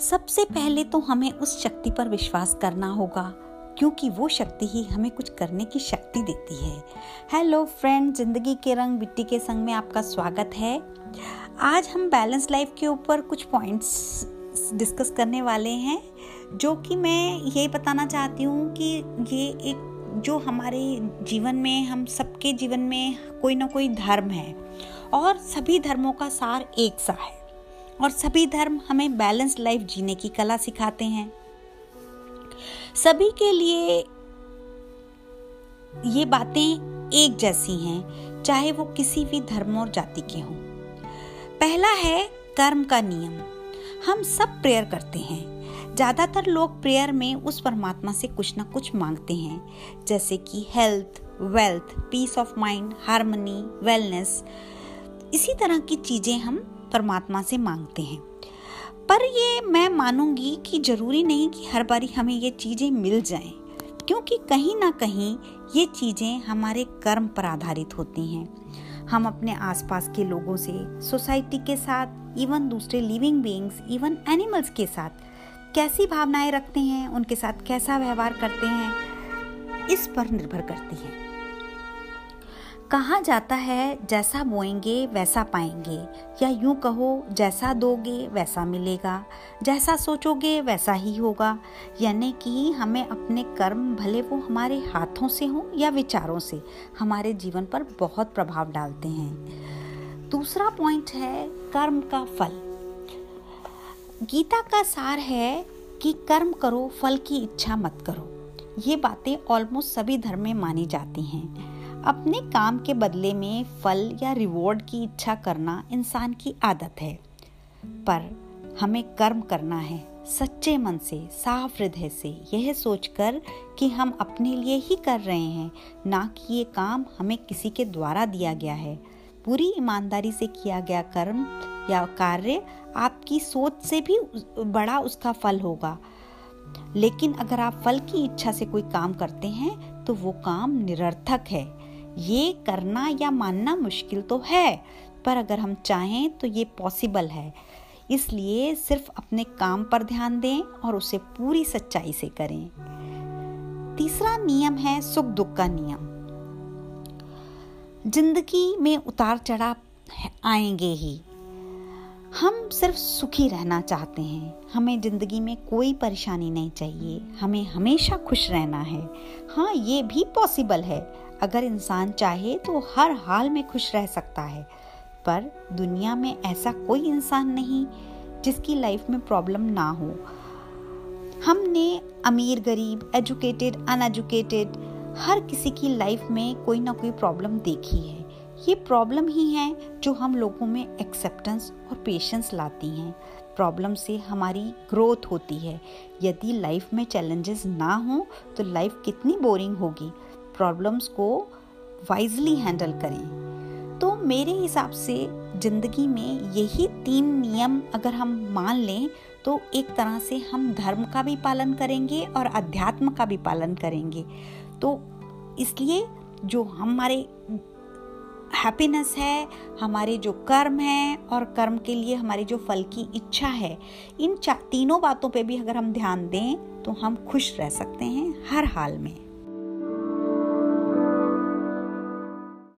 सबसे पहले तो हमें उस शक्ति पर विश्वास करना होगा, क्योंकि वो शक्ति ही हमें कुछ करने की शक्ति देती है। हेलो फ्रेंड ज़िंदगी के रंग बिट्टी के संग में आपका स्वागत है। आज हम बैलेंस लाइफ के ऊपर कुछ पॉइंट्स डिस्कस करने वाले हैं, जो कि मैं ये बताना चाहती हूँ कि ये एक, जो हमारे जीवन में, हम सबके जीवन में कोई ना कोई धर्म है, और सभी धर्मों का सार एक सा है। और सभी धर्म हमें बैलेंस लाइफ जीने की कला सिखाते हैं। सभी के लिए ये बातें एक जैसी हैं, चाहे वो किसी भी धर्म और जाति के हों। पहला है कर्म का नियम। हम सब प्रेयर करते हैं। ज़्यादातर लोग प्रेयर में उस परमात्मा से कुछ ना कुछ मांगते हैं, जैसे कि health wealth peace of mind harmony wellness इसी तरह की चीज़ें हम परमात्मा से मांगते हैं। पर ये मैं मानूँगी कि ज़रूरी नहीं कि हर बारी हमें ये चीज़ें मिल जाएँ, क्योंकि कहीं ना कहीं ये चीज़ें हमारे कर्म पर आधारित होती हैं। हम अपने आसपास के लोगों से, सोसाइटी के साथ इवन दूसरे लिविंग बीइंग्स इवन एनिमल्स के साथ, कैसी भावनाएँ रखते हैं, उनके साथ कैसा व्यवहार करते हैं, इस पर निर्भर करती है। कहा जाता है, जैसा बोएँगे वैसा पाएँगे। या यूँ कहो, जैसा दोगे, वैसा मिलेगा। जैसा सोचोगे, वैसा ही होगा। यानी कि हमें अपने कर्म, भले वो हमारे हाथों से हों या विचारों से, हमारे जीवन पर बहुत प्रभाव डालते हैं। दूसरा पॉइंट है कर्म का फल। गीता का सार है कि कर्म करो, फल की इच्छा मत करो। ये बातें ऑलमोस्ट सभी धर्म में मानी जाती हैं। अपने काम के बदले में फल या रिवॉर्ड की इच्छा करना इंसान की आदत है। पर हमें कर्म करना है, सच्चे मन से, साफ़ हृदय से, यह सोचकर कि हम अपने लिए ही कर रहे हैं, ना कि ये काम हमें किसी के द्वारा दिया गया है। पूरी ईमानदारी से किया गया कर्म या कार्य आपकी सोच से भी बड़ा उसका फल होगा। लेकिन अगर आप फल की इच्छा से कोई काम करते हैं तो वो काम निरर्थक है। ये करना या मानना मुश्किल तो है, पर अगर हम चाहें तो ये पॉसिबल है। इसलिए सिर्फ़ अपने काम पर ध्यान दें और उसे पूरी सच्चाई से करें। तीसरा नियम है सुख दुख का नियम। ज़िंदगी में उतार चढ़ाव आएँगे ही। हम सिर्फ़ सुखी रहना चाहते हैं। हमें ज़िंदगी में कोई परेशानी नहीं चाहिए। हमें हमेशा खुश रहना है। हाँ ये भी पॉसिबल है। अगर इंसान चाहे तो हर हाल में खुश रह सकता है। पर दुनिया में ऐसा कोई इंसान नहीं जिसकी लाइफ में प्रॉब्लम ना हो। हमने अमीर, गरीब एजुकेटेड अनएजुकेटेड हर किसी की लाइफ में कोई ना कोई प्रॉब्लम देखी है। ये प्रॉब्लम ही है जो हम लोगों में एक्सेप्टेंस और पेशेंस लाती हैं। प्रॉब्लम से हमारी ग्रोथ होती है। यदि लाइफ में चैलेंजेस ना हो तो लाइफ कितनी बोरिंग होगी। प्रॉब्लम्स को वाइजली हैंडल करें। तो मेरे हिसाब से ज़िंदगी में यही तीन नियम अगर हम मान लें तो एक तरह से हम धर्म का भी पालन करेंगे और अध्यात्म का भी पालन करेंगे। तो इसलिए जो हमारे हैप्पीनेस है, हमारे जो कर्म है और कर्म के लिए हमारी जो फल की इच्छा है, इन तीनों बातों पे भी अगर हम ध्यान दें तो हम खुश रह सकते हैं हर हाल में।